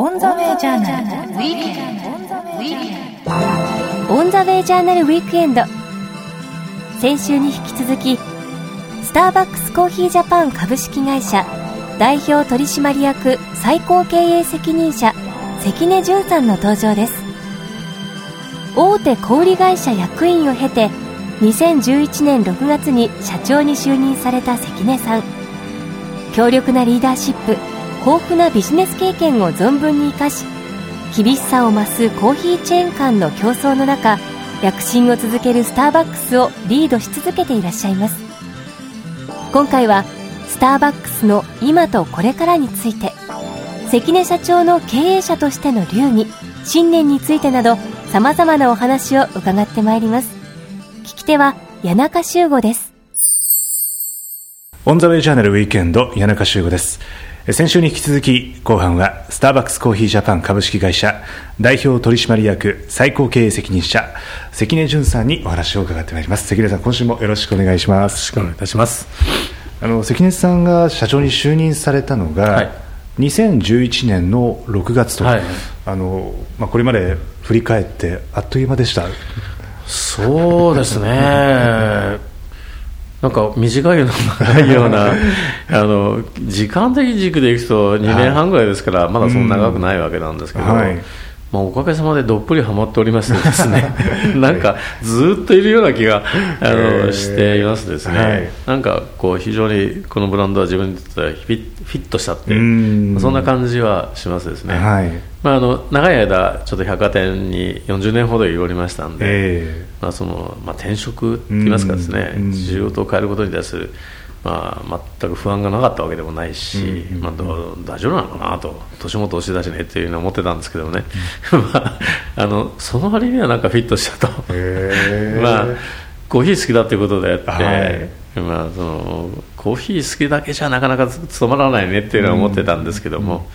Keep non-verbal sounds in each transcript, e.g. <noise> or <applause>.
オンザウェイジャーナル。ウィークエンド。オンザウェイジャーナルウィークエンド。先週に引き続きスターバックスコーヒージャパン株式会社代表取締役最高経営責任者関根純さんの登場です。大手小売会社役員を経て2011年6月に社長に就任された関根さん。強力なリーダーシップ豊富なビジネス経験を存分に生かし厳しさを増すコーヒーチェーン間の競争の中躍進を続けるスターバックスをリードし続けていらっしゃいます。今回はスターバックスの今とこれからについて関根社長の経営者としての流儀信念についてなどさまざまなお話を伺ってまいります。聞き手は谷中修吾です。オンザウェイジャーナルウィークエンド谷中修吾です。先週に引き続き後半はスターバックスコーヒージャパン株式会社代表取締役最高経営責任者関根淳さんにお話を伺ってまいります。関根さん今週もよろしくお願いします。よろしくお願いいたします。あの関根さんが社長に就任されたのが、はい、2011年の6月と、はい、あのまあ、これまで振り返ってあっという間でした。そうですねなんか短いような長いような <laughs> あの時間的軸でいくと2年半ぐらいですから、まだそんな長くないわけなんですけど、はい、まあ、おかげさまでどっぷりはまっておりましてですね。<laughs> なんかずっといるような気があのしていますですね、はい、なんかこう非常にこのブランドは自分にとってはフィットしたっていうそんな感じはしますですね、はい、まあ、あの長い間ちょっと百貨店に40年ほどいおりましたんで、えー、まあそのまあ、転職といいますかですね。仕事を変えることに対するまあ、全く不安がなかったわけでもないし、うん、まあ、大丈夫なのかなと。年も年だしねっていうのは思ってたんですけどね、<laughs> まあ、あのその割にはなんかフィットしたと、<laughs> まあ、コーヒー好きだということであって、はい。まあ、そのコーヒー好きだけじゃなかなか務まらないねっていうのは思ってたんですけども、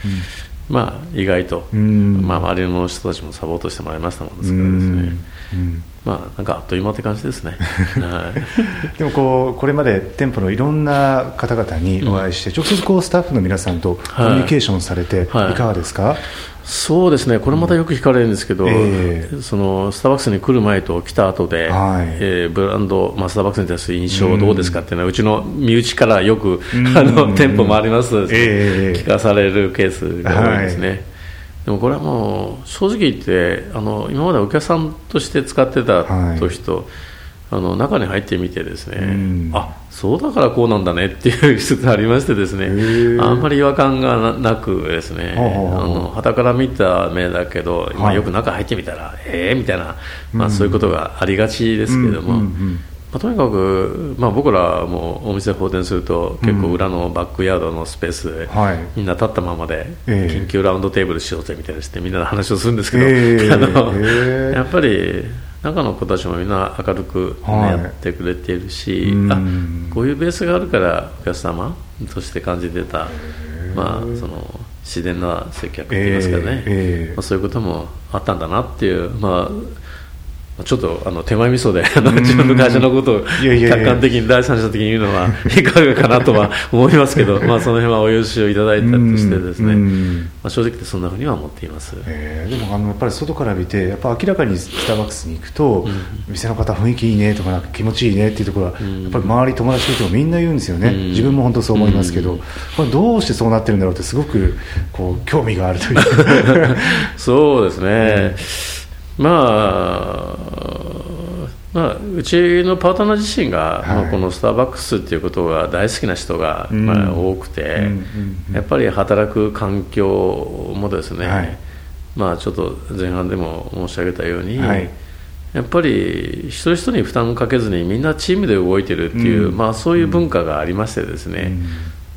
まあ、意外と、まあ、周りの人たちもサポートしてもらいましたもんですからですね。まあ、なんかあっという間って感じですね、<laughs> はい、でもこうこれまで店舗のいろんな方々にお会いして、うん、直接こうスタッフの皆さんとコミュニケーションされて、い。かがですか、はい、そうですね、これまたよく聞かれるんですけど、えー、そのスターバックスに来る前と来た後で、はい、えー、ブランド、まあ、スターバックスに対する印象はどうですかっていうのは、うちの身内からよく、あの店舗回ります、えー、聞かされるケースが多いですね。はいでもこれはもう正直言ってあの今までお客さんとして使ってた時と、はい、あの中に入ってみてですね、うん、あそうだからこうなんだねっていう一つありましてですねあんまり違和感がなくですねはたから見た目だけど、まあ、よく中入ってみたら、ええー、みたいな、まあ、そういうことがありがちですけれども。うんうんうんまあ、とにかく、まあ、僕らもお店放店すると結構裏のバックヤードのスペースで、みんな立ったままで緊急ラウンドテーブルしようぜみたいなしてみんなで話をするんですけど、<laughs> あのやっぱり中の子たちもみんな明るく、ね、やってくれているし、あこういうベースがあるからお客様として感じてた、まあ、その自然な接客といいますかね、まあ、そういうこともあったんだなっていう。まあちょっとあの手前味噌で自分の会社のことを客観的に第三者的に言うのはいかがかなとは思いますけど、<laughs> まあ、その辺はお許しをいただいたとしてですね、まあ、正直そんなふうには思っています、えー、でもあのやっぱり外から見てやっぱ明らかにスターバックスに行くと、うん、店の方雰囲気いいねとかなんか気持ちいいねっていうところは、やっぱり周り友達の人もみんな言うんですよね、うん、自分も本当そう思いますけど、これどうしてそうなってるんだろうってすごくこう興味があるという。<laughs> そうですね、まあ、まあ、うちのパートナー自身が、はい、まあ、このスターバックスっていうことが大好きな人が、うん、まあ、多くて、やっぱり働く環境もですね、はい、まあ、ちょっと前半でも申し上げたように、はい、やっぱり一人一人に負担をかけずにみんなチームで動いてるっていう、うん、まあ、そういう文化がありましてですね、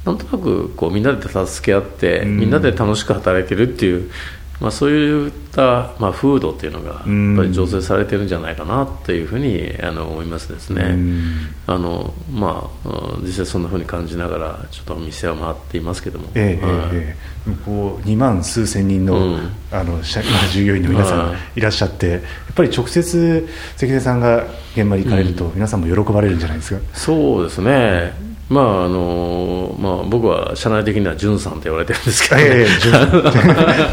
うん。なんとなくこうみんなで助け合って、みんなで楽しく働いてるっていうまあ、そういった、まあ、風土っていうのがやっぱり醸成されてるんじゃないかなっていうふうにあの思いますですね、あのまあ、実際そんなふうに感じながらちょっとお店は回っていますけども、ええはい。ええ、こう2万数千人の,、うん、あの <laughs> 従業員の皆さんい。らっしゃって、やっぱり直接関根さんが現場に行かれると、皆さんも喜ばれるんじゃないですか、そうですねまああのまあ、僕は社内的には潤さんと言われてるんですけど、ね、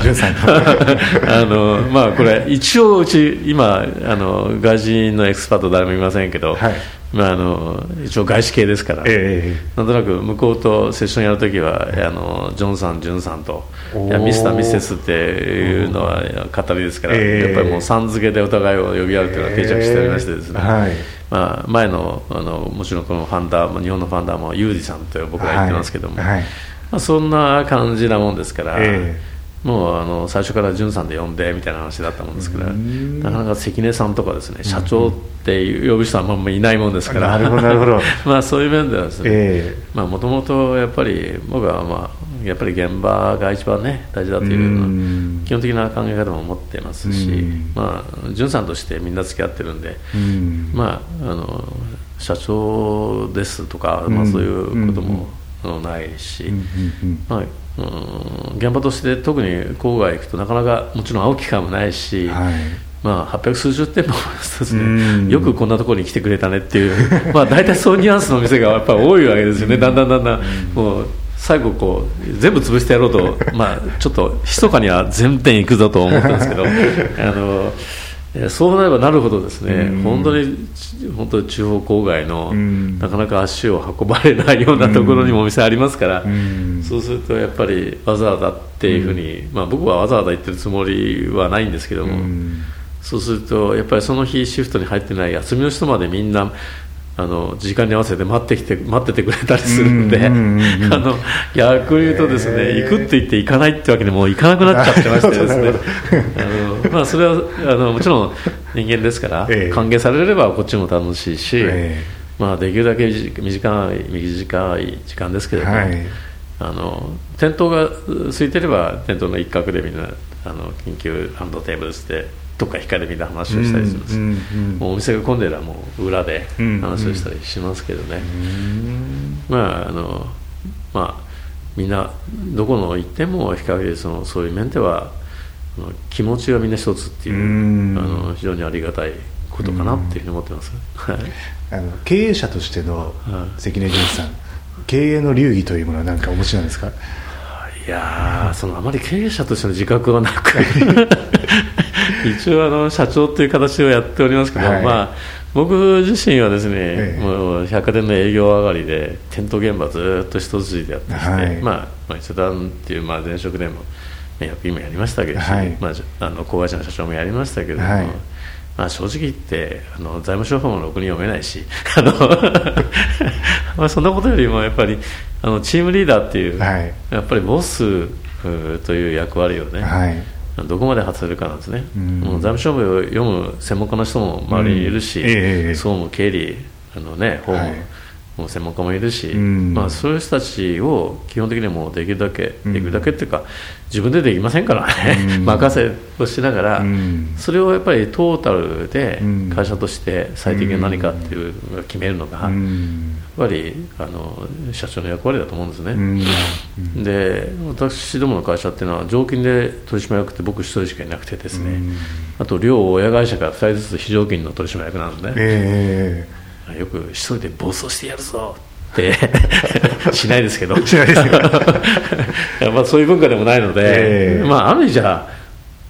潤さん。<laughs> あの、まあ、これ、一応、うち、今あの、外人のエキスパート誰もいませんけど、はい。まあ、あの一応外資系ですから、えー、なんとなく向こうとセッションやるときはあのジョンさん、ジュンさんといやミスター、ミセスっていうのは語りですから、えー、やっぱりもうさん付けでお互いを呼び合うというのが定着しておりましてですね、えーはい、まあ、前のあのもちろんこのファンダー日本のファンダーもユージさんと僕は言ってますけども、はい。はい、まあ、そんな感じなもんですから。もうあの最初から潤さんで呼んでみたいな話だったもんですからなかなか関根さんとかですね社長って呼ぶ人はまあいないもんですから。なるほどなるほど。<laughs> まあそういう面ではですねもともとやっぱり僕はまあやっぱり現場が一番ね大事だという基本的な考え方も持ってますしまあ潤さんとしてみんな付き合ってるんでまああの社長ですとかまあそういうこともないしまあうん現場として特に郊外行くとなかなかもちろん会う機会もないし、はい、まあ、800数十店舗ですね、よくこんなところに来てくれたねっていう、まあ、大体そういうニュアンスの店がやっぱり多いわけですよね、だんだんだんだん、もう最後こう、全部潰してやろうと、<laughs> まあ、ちょっと密かには全店行くぞと思ったんですけど。<laughs> あのそうなればなるほどですね、うん、本当に本当に地方郊外の、うん、なかなか足を運ばれないようなところにもお店ありますから、うん、そうするとやっぱりわざわざっていうふうに、まあ、僕はわざわざ言ってるつもりはないんですけども、そうするとやっぱりその日シフトに入ってない休みの人までみんなあの時間に合わせて待ってきて待っててくれたりするんで、<laughs> あの逆に言うとですね、行くって言って行かないってわけでもう行かなくなっちゃってましてですね <laughs> あの、まあ、それはあのもちろん人間ですから、歓迎されればこっちも楽しいし、まあ、できるだけ短い短い時間ですけれども、はい、あの店頭が空いてれば店頭の一角でみんなあの緊急ハンドテーブルしてどっか光みたいな話をしたりするんです、うんうん、もうお店が混んでるらもう裏で話をしたりしますけどね、まああのまあみんなどこの行っても比較的そのそういう面では気持ちがみんな一つっていうあの非常にありがたいことかなっていうふうに思ってます、あの経営者としての関根淳さん、経営の流儀というものは何かお持ちなんですか？いやそのあまり経営者としての自覚はなく <laughs> <laughs> 一応あの社長という形をやっておりますけど、はい、まあ、僕自身はですね、ええ、もう百貨店の営業上がりで店頭現場ずっと一筋でやってきて、はい、まあ、まあ、伊勢丹っていう、まあ、前職でも役員もやりましたけど、はい、まあ、あの子会社の社長もやりましたけども、まあ、正直言ってあの財務諸法もろくに読めないし <laughs> あの <laughs> まあそんなことよりもやっぱりあのチームリーダーっていう、はい、やっぱりボスという役割をね、はい、どこまで果たせるかなんですね、うん、もう財務諸法を読む専門家の人も周りにいるし、うん。えー、総務経理あの、ね、法務、もう専門家もいるし、うん、まあ、そういう人たちを基本的にもできるだけ、できるだけっていうか自分でできませんからね、任せをしながら、それをやっぱりトータルで会社として最適に何かっていうのが決めるのが、やっぱりあの社長の役割だと思うんですね、で私どもの会社っていうのは常勤で取締役って僕一人しかいなくてですね、あと両親会社から2人ずつ非常勤の取締役なんで。すね。え。ーよく一人で暴走してやるぞって。<laughs> しないですけど。しないです <laughs> まあそういう文化でもないので、えー、まあ、ある意味じゃ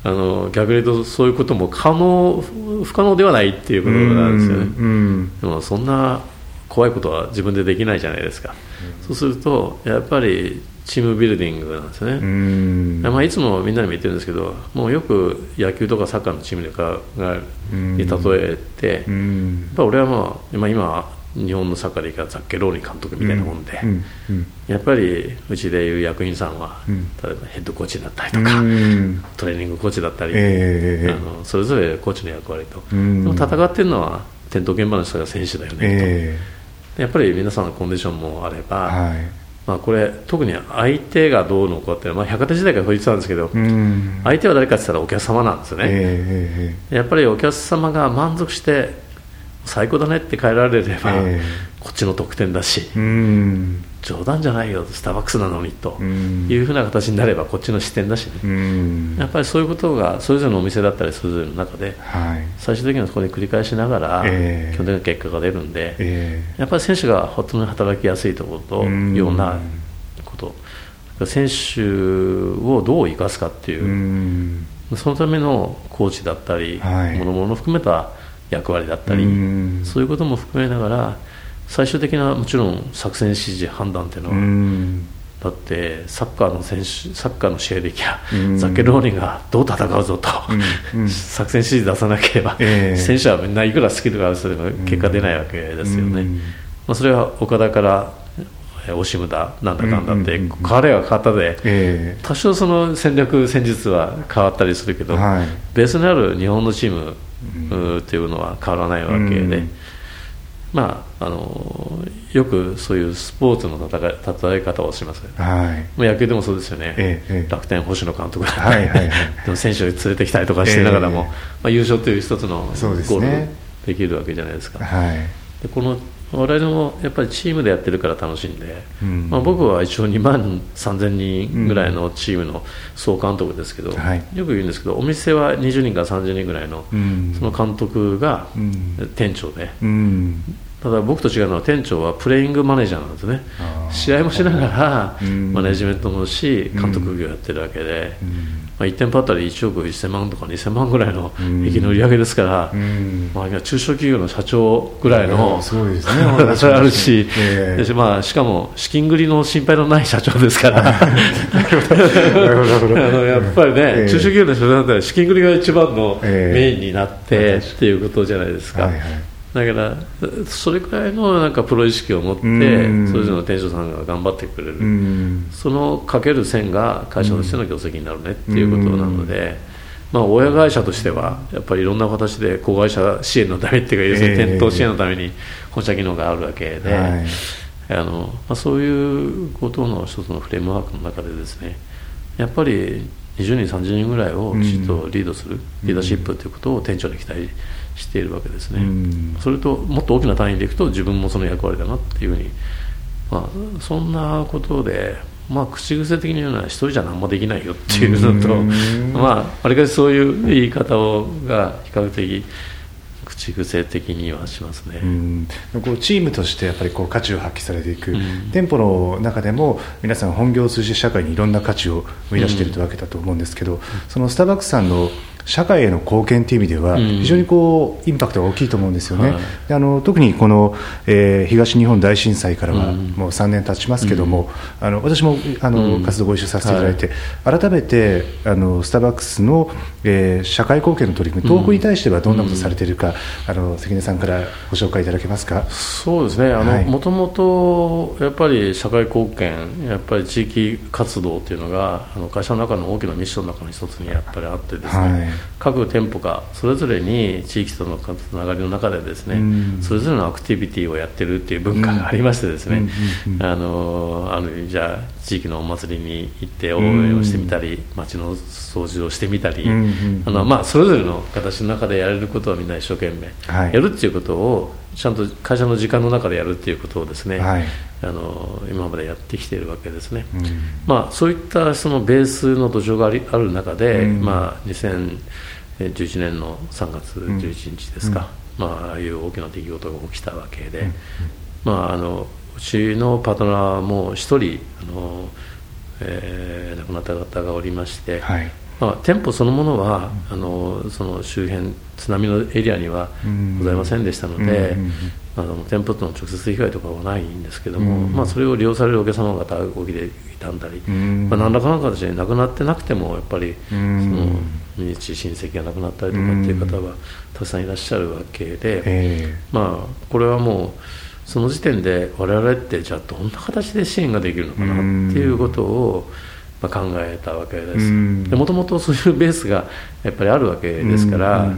あの逆に言うとそういうことも可能不可能ではないっていうことなんですよね、うん、でもそんな怖いことは自分でできないじゃないですか、うん、そうするとやっぱりチームビルディングなんですよね、まあ、いつもみんなにも言ってるんですけどもうよく野球とかサッカーのチームでかがに例えて、やっぱ俺はまあ今今日本のサッカーでいいからザッケローニ監督みたいなもんで、やっぱりうちでいう役員さんは、例えばヘッドコーチだったりとか、トレーニングコーチだったり、えー、あのそれぞれコーチの役割と、戦ってるのは転倒現場の人が選手だよねと、えー、やっぱり皆さんのコンディションもあれば、はいまあ、これ特に相手がどうのこうって、まあ、百貨店時代から言ってたんですけど、相手は誰かって言ったらお客様なんですよね、えー、やっぱりお客様が満足して最高だねって帰られれば、えー、こっちの得点だし、冗談じゃないよスターバックスなのにというふうな形になればこっちの視点だしね。やっぱりそういうことがそれぞれのお店だったりそれぞれの中で、最終的にはそこで繰り返しながら、基本的な結果が出るんで、やっぱり選手が本当に働きやすいところとようなこと。選手をどう生かすかっていうそのためのコーチだったり、ものもの含めた役割だったりそういうことも含めながら最終的なもちろん作戦指示判断っていうのはだってサッカーの選手サッカーの試合できゃザッケローニンがどう戦うぞと作戦指示出さなければ、選手はみんないくらスキルがあるそれが結果出ないわけですよね、まあ、それは岡田からオシムだなんだかんだって、彼は方で、多少その戦略戦術は変わったりするけど、ベースにある日本のチームっていうのは変わらないわけで、まあ、あのよくそういうスポーツの戦い方をします、はい、野球でもそうですよね、ええ、楽天、星野監督だったり、はいはいはい、<laughs> でも選手を連れてきたりとかしてながらも、え、まあ、優勝という一つのゴールできるわけじゃないですか。はい、でこの我々もやっぱりチームでやってるから楽しいんで、うん、まあ、僕は一応2万3000人ぐらいのチームの総監督ですけど、うんはい、よく言うんですけどお店は20人から30人ぐらいの、その監督が店長で、ただ僕と違うのは店長はプレイングマネージャーなんですね。試合もしながらマネジメントもし監督業やってるわけで、まあ、1店舗あたり1億1000万とか2000万ぐらいの駅の売り上げですから、まあ、中小企業の社長ぐらいの、すごいですね。<laughs> あるし、えー、まあ、しかも資金繰りの心配のない社長ですから。<laughs> やっぱりね、中小企業の社長だったら資金繰りが一番のメインになって、っていうことじゃないですか。はいはいだからそれくらいのなんかプロ意識を持って、それぞれの店長さんが頑張ってくれる、そのかける線が会社としての業績になるねっていうことなので、まあ、親会社としてはやっぱりいろんな形で子会社支援のためっていうか、店頭支援のために本社機能があるわけで、あのまあ、そういうことの一つのフレームワークの中でですねやっぱり20人30人ぐらいをきちっとリードする、リーダーシップということを店長に期待しているわけですね、それともっと大きな単位でいくと自分もその役割だなっていうふうに、まあ、そんなことで、まあ、口癖的に言うのは一人じゃ何もできないよっていうのと、まあ、わりかしそういう言い方をが比較的口癖的にはしますね、うこうチームとしてやっぱりこう価値を発揮されていく、店舗の中でも皆さん本業を通じて社会にいろんな価値を生み出しているわけだと思うんですけど、そのスターバックスさんの社会への貢献という意味では、非常にこうインパクトが大きいと思うんですよね、うん、あの特にこの、えー、東日本大震災からはもう3年経ちますけども、うん、あの私もあの、活動ご一緒させていただいて、はい、改めてあのスターバックスの、えー、社会貢献の取り組み、東北に対してはどんなことされているか、あの関根さんからご紹介いただけますか？そうですね、もともとやっぱり社会貢献、やっぱり地域活動というのが、あの会社の中の大きなミッションの中の一つにやっぱりあってですね、はい。各店舗がそれぞれに地域とのつながりの中でですね、うん、それぞれのアクティビティをやってるっていう文化がありましてですね、あのあのじゃあ地域のお祭りに行って応援をしてみたり、街の掃除をしてみたり、あのまあ、それぞれの形の中でやれることはみんな一生懸命やるっていうことをちゃんと会社の時間の中でやるっていうことをですね、はい、あの今までやってきているわけですね、うん、まあ、そういったそのベースの土壌がありある中で、うん、まあ、2011年の3月11日ですか、うん、まあ、ああいう大きな出来事が起きたわけで、まあ、あのうちのパートナーも一人あの、えー、亡くなった方がおりまして、はい。まあ、店舗そのものは、あのその周辺津波のエリアにはございませんでしたので、あの店舗との直接被害とかはないんですけども、まあ、それを利用されるお客様方動きで傷んだり、まあ、何らかの形で亡くなってなくてもやっぱりその身内親戚が亡くなったりとかっていう方はたくさんいらっしゃるわけで、まあ、これはもうその時点で我々ってじゃあどんな形で支援ができるのかなっていうことを、まあ、考えたわけです。もともとそういうベースがやっぱりあるわけですから、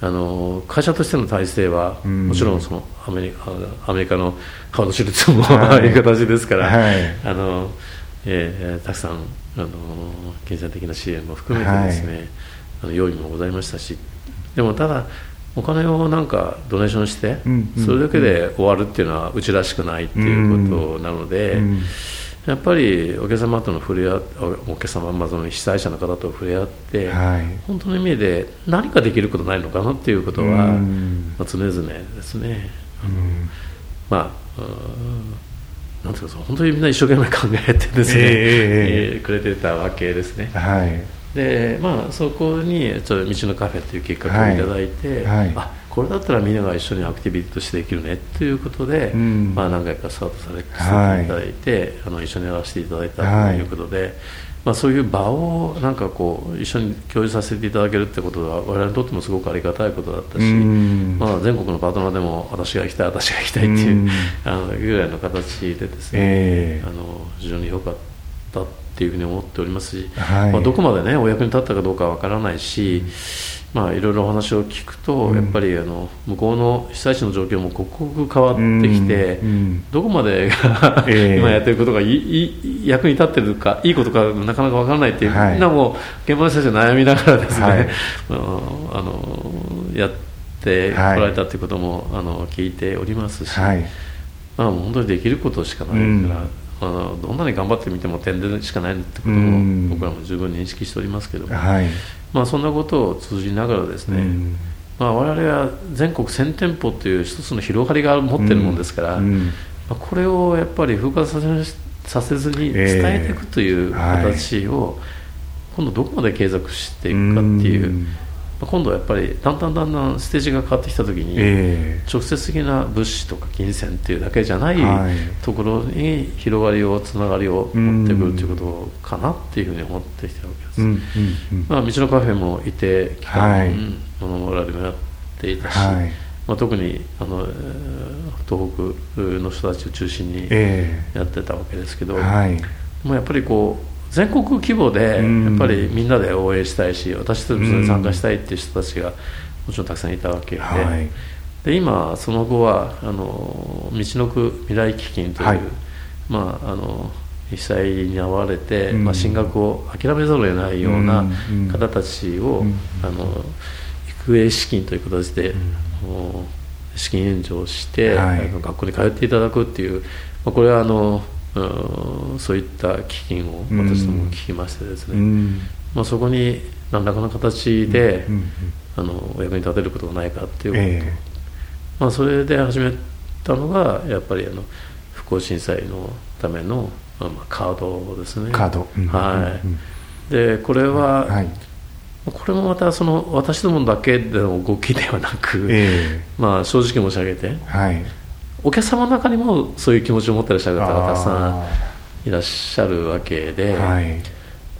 あの会社としての体制はもちろんそのアメリカアメリカのハード手術も、ああい <laughs> う形ですから、はい、あのえー、たくさんあの金銭的な支援も含めてですね、はい、あの用意もございましたし。でもただお金をなんかドネーションして、それだけで終わるっていうのはうちらしくないっていうことなので、やっぱりお客様との触れ合お客様、まあ、その被災者の方と触れ合って、はい、本当の意味で何かできることないのかなっていうことは、まあ、常々ですね。まあなんていうか本当にみんな一生懸命考えてですね、えー、えー、くれてたわけですね。はいでまあ、そこにちょ道のカフェというきっかけをいただいて、はい。はい、あこれだったらみんなが一緒にアクティビティとしてできるねということで、うん、まあ、何回かスタートされてい。ただいて、はい、あの一緒にやらせていただいたということで、まあ、そういう場をなんかこう一緒に共有させていただけるってことは我々にとってもすごくありがたいことだったし、まあ、全国のパートナーでも私が行きたい私が行きたいっていうあのぐらいの形でですね、えー、あの非常に良かったっていうふうに思っておりますし、はい、まあ、どこまでねお役に立ったかどうかわからないし、まあ、いろいろお話を聞くと、やっぱりあの向こうの被災地の状況も刻々変わってきて、どこまでが今やってることがいい役に立ってるかいいことかなかなかわからないっていう、みんなも現場の人たち悩みながらですね、はい、<laughs> あのやってこられたということも、あの聞いておりますし、はい、まあ、本当にできることしかないから。あのどんなに頑張ってみても点でしかないってことも僕らも十分認識しておりますけども、はい、まあ、そんなことを通じながらですね、うん、まあ、我々は全国1000店舗という一つの広がりが持ってるもんですから、うん、まあ、これをやっぱり風化させさせずに伝えていくという形を、今度どこまで継続していくかっていう。今度はやっぱりだんだんだんだんステージが変わってきた時に、直接的な物資とか金銭っていうだけじゃないところに広がりをつながりを持ってくるということかなっていうふうに思ってきてるわけです、まあ、道のカフェもいて期間、野々村でもやっていたし、まあ、特にあの東北の人たちを中心にやってたわけですけど、もうやっぱりこう全国規模でやっぱりみんなで応援したいし私たちも参加したいっていう人たちがもちろんたくさんいたわけで。はい、で今その後はあの道のく未来基金という、はい、まああの被災に遭われて、まあ、進学を諦めざるを得ないような方たちを、あの育英資金という形で、資金援助をして、はい、学校に通っていただくっていう、まあ、これはあのそういった基金を私ども聞きましてですね、うん、まあ、そこに何らかの形で、うん、あのお役に立てることがないかっていうこと、えー、まあ、それで始めたのがやっぱりあの復興震災のための、まあ、カードですね。カード、はい、でこれは、はい、これもまたその私どもだけでの動きではなく、えー、まあ、正直申し上げて、はいお客様の中にもそういう気持ちを持ってらっしゃる方がたくさんいらっしゃるわけで、はい、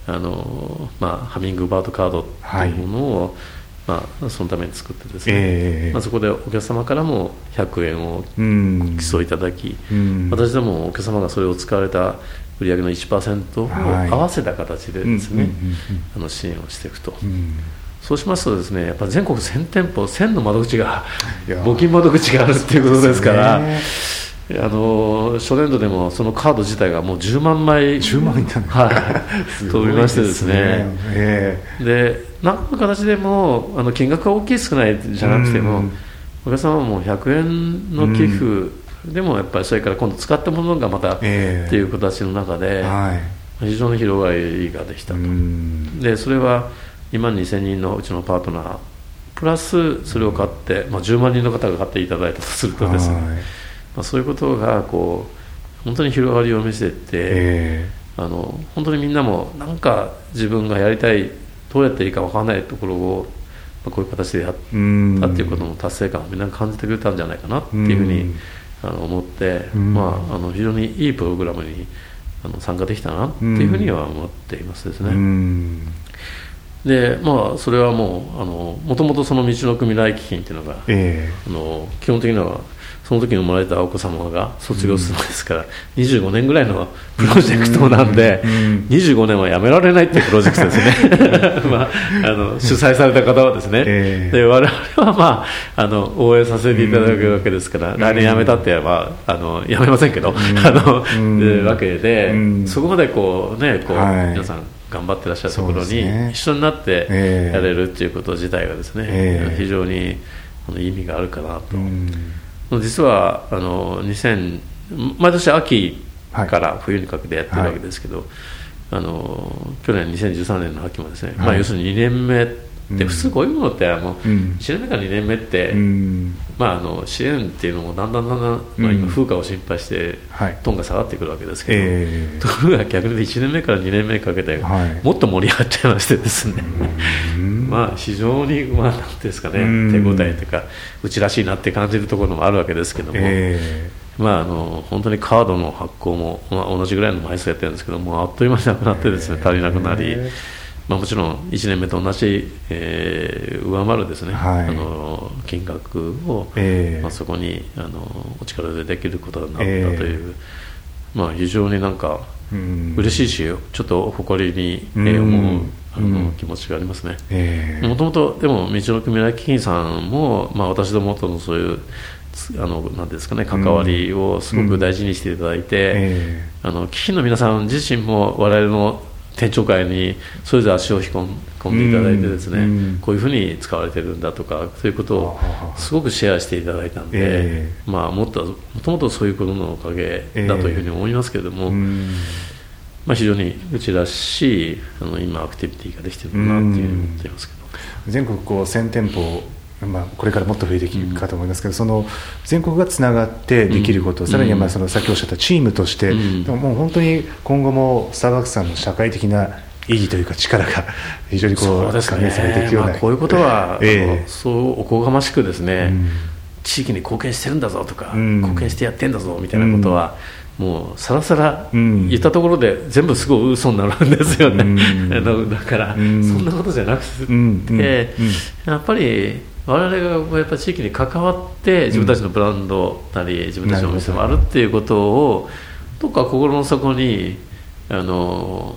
あのまあ、ハミングバードカードっていうものを、はい、まあ、そのために作ってですね、えー、まあ、そこでお客様からも100円をご寄贈いただき、うん、私どもお客様がそれを使われた売上の1%を合わせた形でですね、あの支援をしていくと。うんそうしますとですねやっぱ全国1000店舗1000の窓口が募金窓口があるっていうことですから。あの初年度でもそのカード自体がもう10万枚10万いた、ね、はい、<laughs> 飛びましてですね、えー、で何の形でもあの金額が大きい少ないじゃなくても、お客様も100円の寄付でもやっぱりそれから今度使ったものがまた、えー、っていう形の中で、はい、非常に広がりができたと。でそれは2万2000人のうちのパートナー。プラスそれを買って、まあ、10万人の方が買っていただいたとするとですね、まあ、そういうことがこう本当に広がりを見せて、えー、あの本当にみんなもなんか自分がやりたいどうやっていいか分からないところを、まあ、こういう形でやったっていうことの達成感をみんな感じてくれたんじゃないかなっていうふうにあの思って、まあ、あの非常にいいプログラムにあの参加できたなっていうふうには思っていますですね。でまあそれはもうあのもともとその道の組来基金っていうのが、えー、あの基本的にはその時に生まれたお子様が卒業するのですから、うん、25年ぐらいのプロジェクトなんで、うん。うん、25年はやめられないっていうプロジェクトですね、<laughs> まあ、あの主催された方はですね、えー、で我々は、まあ、あの応援させていただくわけですから、来年やめたって言えばあのやめませんけど、あの、でわけで、そこまでこうねこう、はい、皆さん頑張ってらっしゃるところに一緒になってやれるっていうこと自体がですね、非常に意味があるかなと、実はあの2000毎年秋から冬にかけてやってるわけですけど、はい、あの去年2013年の秋もですね、はい、まあ、要するに2年目で普通こういうものってもう1年目から2年目って、まあ、あの支援っていうのもだんだんだんだん、まあ、今風化を心配してトンが下がってくるわけですけど、えー、ところが逆に1年目から2年目にかけてもっと盛り上がっちゃいましてですね、まあ非常にまあなんですかね手応えというかうちらしいなって感じるところもあるわけですけども。えーまあ、あの本当にカードの発行も、まあ、同じぐらいの枚数やってるんですけどもあっという間になくなってですね足りなくなり、まあ、もちろん1年目と同じ、えー、上回るですね、はい、あの金額を、えー、まあ、そこにあのお力でできることになったという、えー、まあ、非常になんか、うん、嬉しいしちょっと誇りに、えー、思う、あの気持ちがありますね。もともとでも道の組合基金さんも、まあ、私どもとのそういうあのなんですかね関わりをすごく大事にしていただいて、うんえ。ー、あの基金の皆さん自身も我々の店長会にそれぞれ足を引っ込んでいただいてですね、うん、こういうふうに使われてるんだとかそういうことをすごくシェアしていただいたんで、えー、まあ、もっともともとそういうことのおかげだというふうに思いますけれども、えー、まあ、非常にうちらしいあの今アクティビティができてるなというふうに思っていますけど。全国こう1000店舗まあ、これからもっと増えていくかと思いますけど、うん、その全国がつながってできること、うん、さらにはまあその先おっしゃったチームとして、うん、もう本当に今後もスターバックスさんの社会的な意義というか力が非常にこうされていくような、まあ、こういうことは、えー、そうおこがましくですね、地域に貢献してるんだぞとか、貢献してやってんだぞみたいなことは、もうさらさら言ったところで全部すごい嘘になるんですよね、<laughs> だから、そんなことじゃなくて、やっぱり我々がやっぱ地域に関わって自分たちのブランドなり、自分たちのお店もあるっていうことをどっか心の底にあの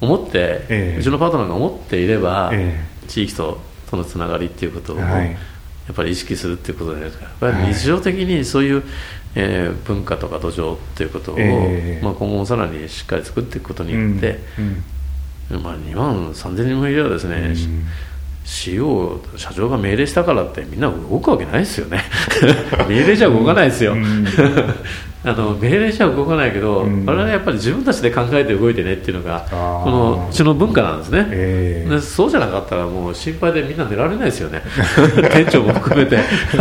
思って、えー、うちのパートナーが思っていれば、えー、地域ととのつながりっていうことを、はい、やっぱり意識するっていうことじゃないですかやっぱり日常的にそういう、えー、文化とか土壌っていうことを、えー、まあ、今後もさらにしっかり作っていくことによって、うん。うん、まあ、2万3000人もいればですね、うん CEO 社長が命令したからってみんな動くわけないですよね。<laughs> 命令じゃ動かないですよ、<laughs> あの命令じゃ動かないけど、うん、我々はやっぱり自分たちで考えて動いてねっていうのがこのうちの文化なんですね、えー、そうじゃなかったらもう心配でみんな寝られないですよね。<laughs> 店長も含めて。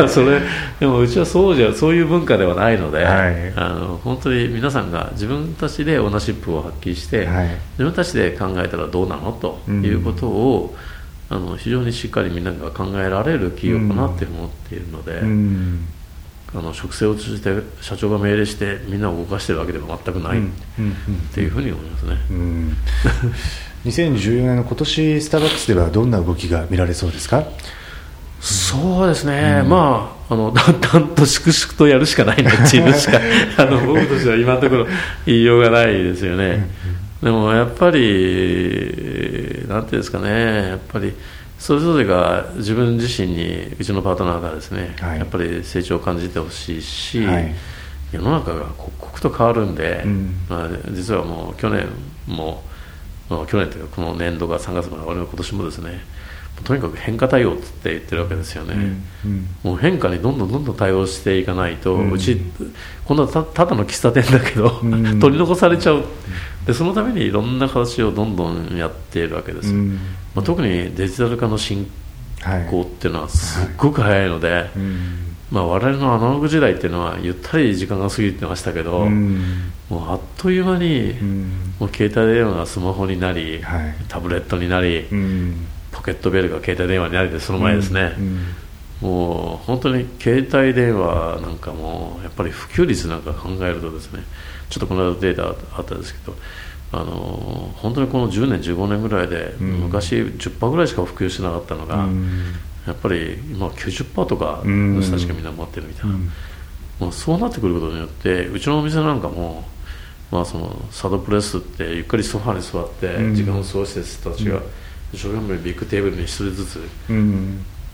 それでもうちはそうじゃそういう文化ではないので、はい、あの本当に皆さんが自分たちでオーナーシップを発揮して、はい、自分たちで考えたらどうなの？ということを、うんあの非常にしっかりみんなが考えられる企業かなって思っているので、うん、あの植生を通じて社長が命令してみんなを動かしてるわけでも全くないっていうふうに思いますね。うん <laughs> 2014年の今年スターバックスではどんな動きが見られそうですか？そうですね、うん、まあ、あのだんだんと粛々とやるしかないね、チームしか、<laughs> あの僕としては今のところ言いようがないですよね。でもやっぱり、なんていうんですかね、やっぱりそれぞれが自分自身に、うちのパートナーがですね、はい、やっぱり成長を感じてほしいし、はい、世の中が刻々と変わるんで、うん、まあ、実はもう去年も、まあ、去年というか、この年度が3月まで終わりの今年もですね、とにかく変化対応って言ってるわけですよね、うん。うん、もう変化にどんどんどんどん対応していかないと、うん、うち今度はたただの喫茶店だけど、うん、<laughs> 取り残されちゃうでそのためにいろんな形をどんどんやっているわけです、まあ、特にデジタル化の進行っていうのはすっごく早いので、はいまあ、我々のアナログ時代っていうのはゆったり時間が過ぎてましたけど、もうあっという間に、もう携帯電話がスマホになり、はい、タブレットになり、ポケットベルが携帯電話にありでその前ですね、うん。うん、もう本当に携帯電話なんかもやっぱり普及率なんか考えるとですねちょっとこの間データあったんですけどあの本当にこの10年15年ぐらいで、昔10%ぐらいしか普及しなかったのが、やっぱり今90%とかの人たちがみんな持ってるみたいな、まあ、そうなってくることによってうちのお店なんかもまあ、そのサドプレスってゆっくりソファに座って時間を過ごしてる人たちが、一生懸命ビッグテーブルに1人ずつ、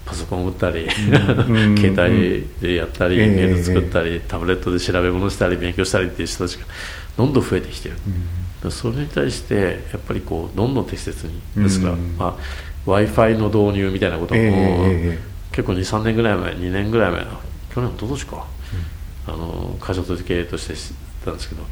パソコンを打ったり、携帯でやったり、メール作ったり、タブレットで調べ物したり勉強したりっていう人たちがどんどん増えてきてる、それに対してやっぱりこうどんどん適切にですから、まあ、w i f i の導入みたいなことも、結構23年ぐらい前2年ぐらい前去年おととしか、うん、あの会社と経営としてたんですけど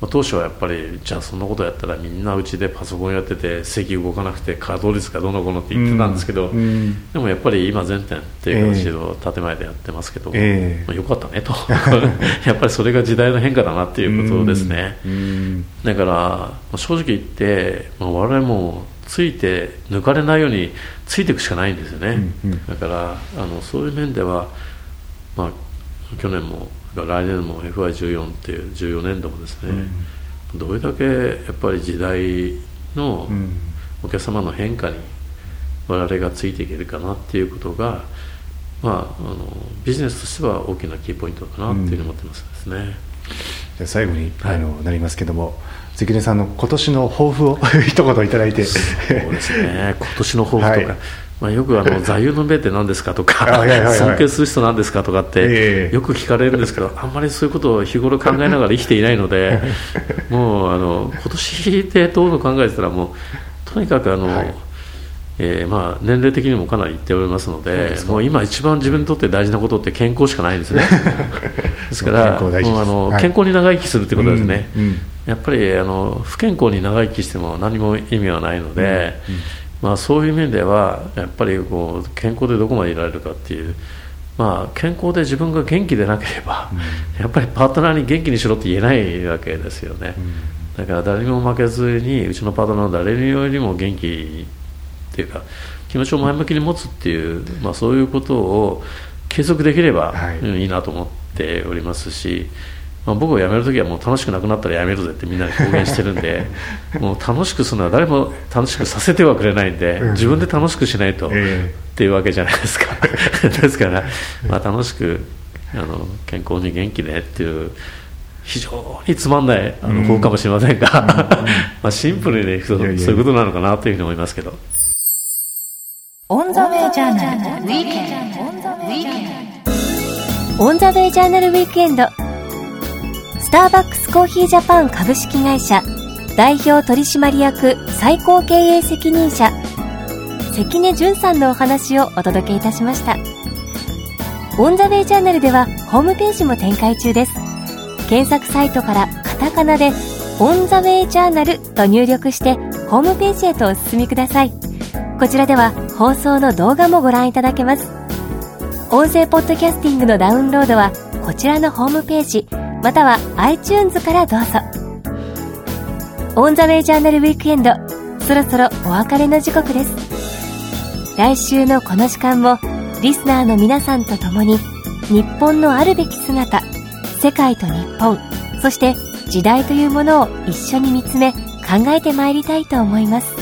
まあ、当初はやっぱりじゃあそんなことやったらみんなうちでパソコンやってて席動かなくて稼働率がどのこのって言ってたんですけど、うんうん、でもやっぱり今全店っていう形で建前でやってますけど、えー、まあ、よかったねと。<laughs> やっぱりそれが時代の変化だなっていうことですね、うん、だから、まあ、正直言って、まあ、我々もついて抜かれないようについていくしかないんですよね、だからあのそういう面では、まあ、去年も来年も FI14 っていう14年度もですね、うん、どれだけやっぱり時代のお客様の変化に我々がついていけるかなっていうことが、まあ、あのビジネスとしては大きなキーポイントかなっていうふうに思ってますですね。うん、じゃ最後に、はい、あのなりますけども関根さんの今年の抱負を <laughs> 一言いただいて。そうですね。今年の抱負とか、はいまあ、よくあの <laughs> 座右の銘って何ですかとか尊敬する人なんですかとかってよく聞かれるんですけどあんまりそういうことを日頃考えながら生きていないので <laughs> もうあの今年でどうの考えてたらもうとにかくあの、はい、えー、まあ年齢的にもかなりいっておりますのでもう今一番自分にとって大事なことって健康しかないんですね。<laughs> ですからもうあの、健康に長生きするってことですね、うんうん、やっぱりあの不健康に長生きしても何も意味はないので、うんまあ、そういう面ではやっぱりこう健康でどこまでいられるかっていう、まあ、健康で自分が元気でなければ、うん、やっぱりパートナーに元気にしろって言えないわけですよね、うん、だから誰にも負けずにうちのパートナーは誰によりも元気っていうか気持ちを前向きに持つっていう、まあ、そういうことを継続できればいいなと思っておりますし、まあ、僕が辞める時はもう楽しくなくなったら辞めるぜってみんなに公言してるんで <laughs> もう楽しくするのは誰も楽しくさせてはくれないんで自分で楽しくしないと、っていうわけじゃないですか。<laughs> ですから、まあ、楽しくあの健康に元気でっていう非常につまんないあの方かもしれませんが、<laughs> まあシンプルにそういうことなのかなというふうに思いますけど。オンザウェイジャーナルウィークエンド。スターバックスコーヒージャパン株式会社代表取締役最高経営責任者関根淳さんのお話をお届けいたしました。オンザウェイジャーナルではホームページも展開中です。検索サイトからカタカナでオンザウェイジャーナルと入力してホームページへとお進みください。こちらでは放送の動画もご覧いただけます。音声ポッドキャスティングのダウンロードはこちらのホームページまたは iTunes からどうぞ。オンザウェイジャーナルウィークエンドそろそろお別れの時刻です。来週のこの時間もリスナーの皆さんと共に日本のあるべき姿世界と日本そして時代というものを一緒に見つめ考えてまいりたいと思います。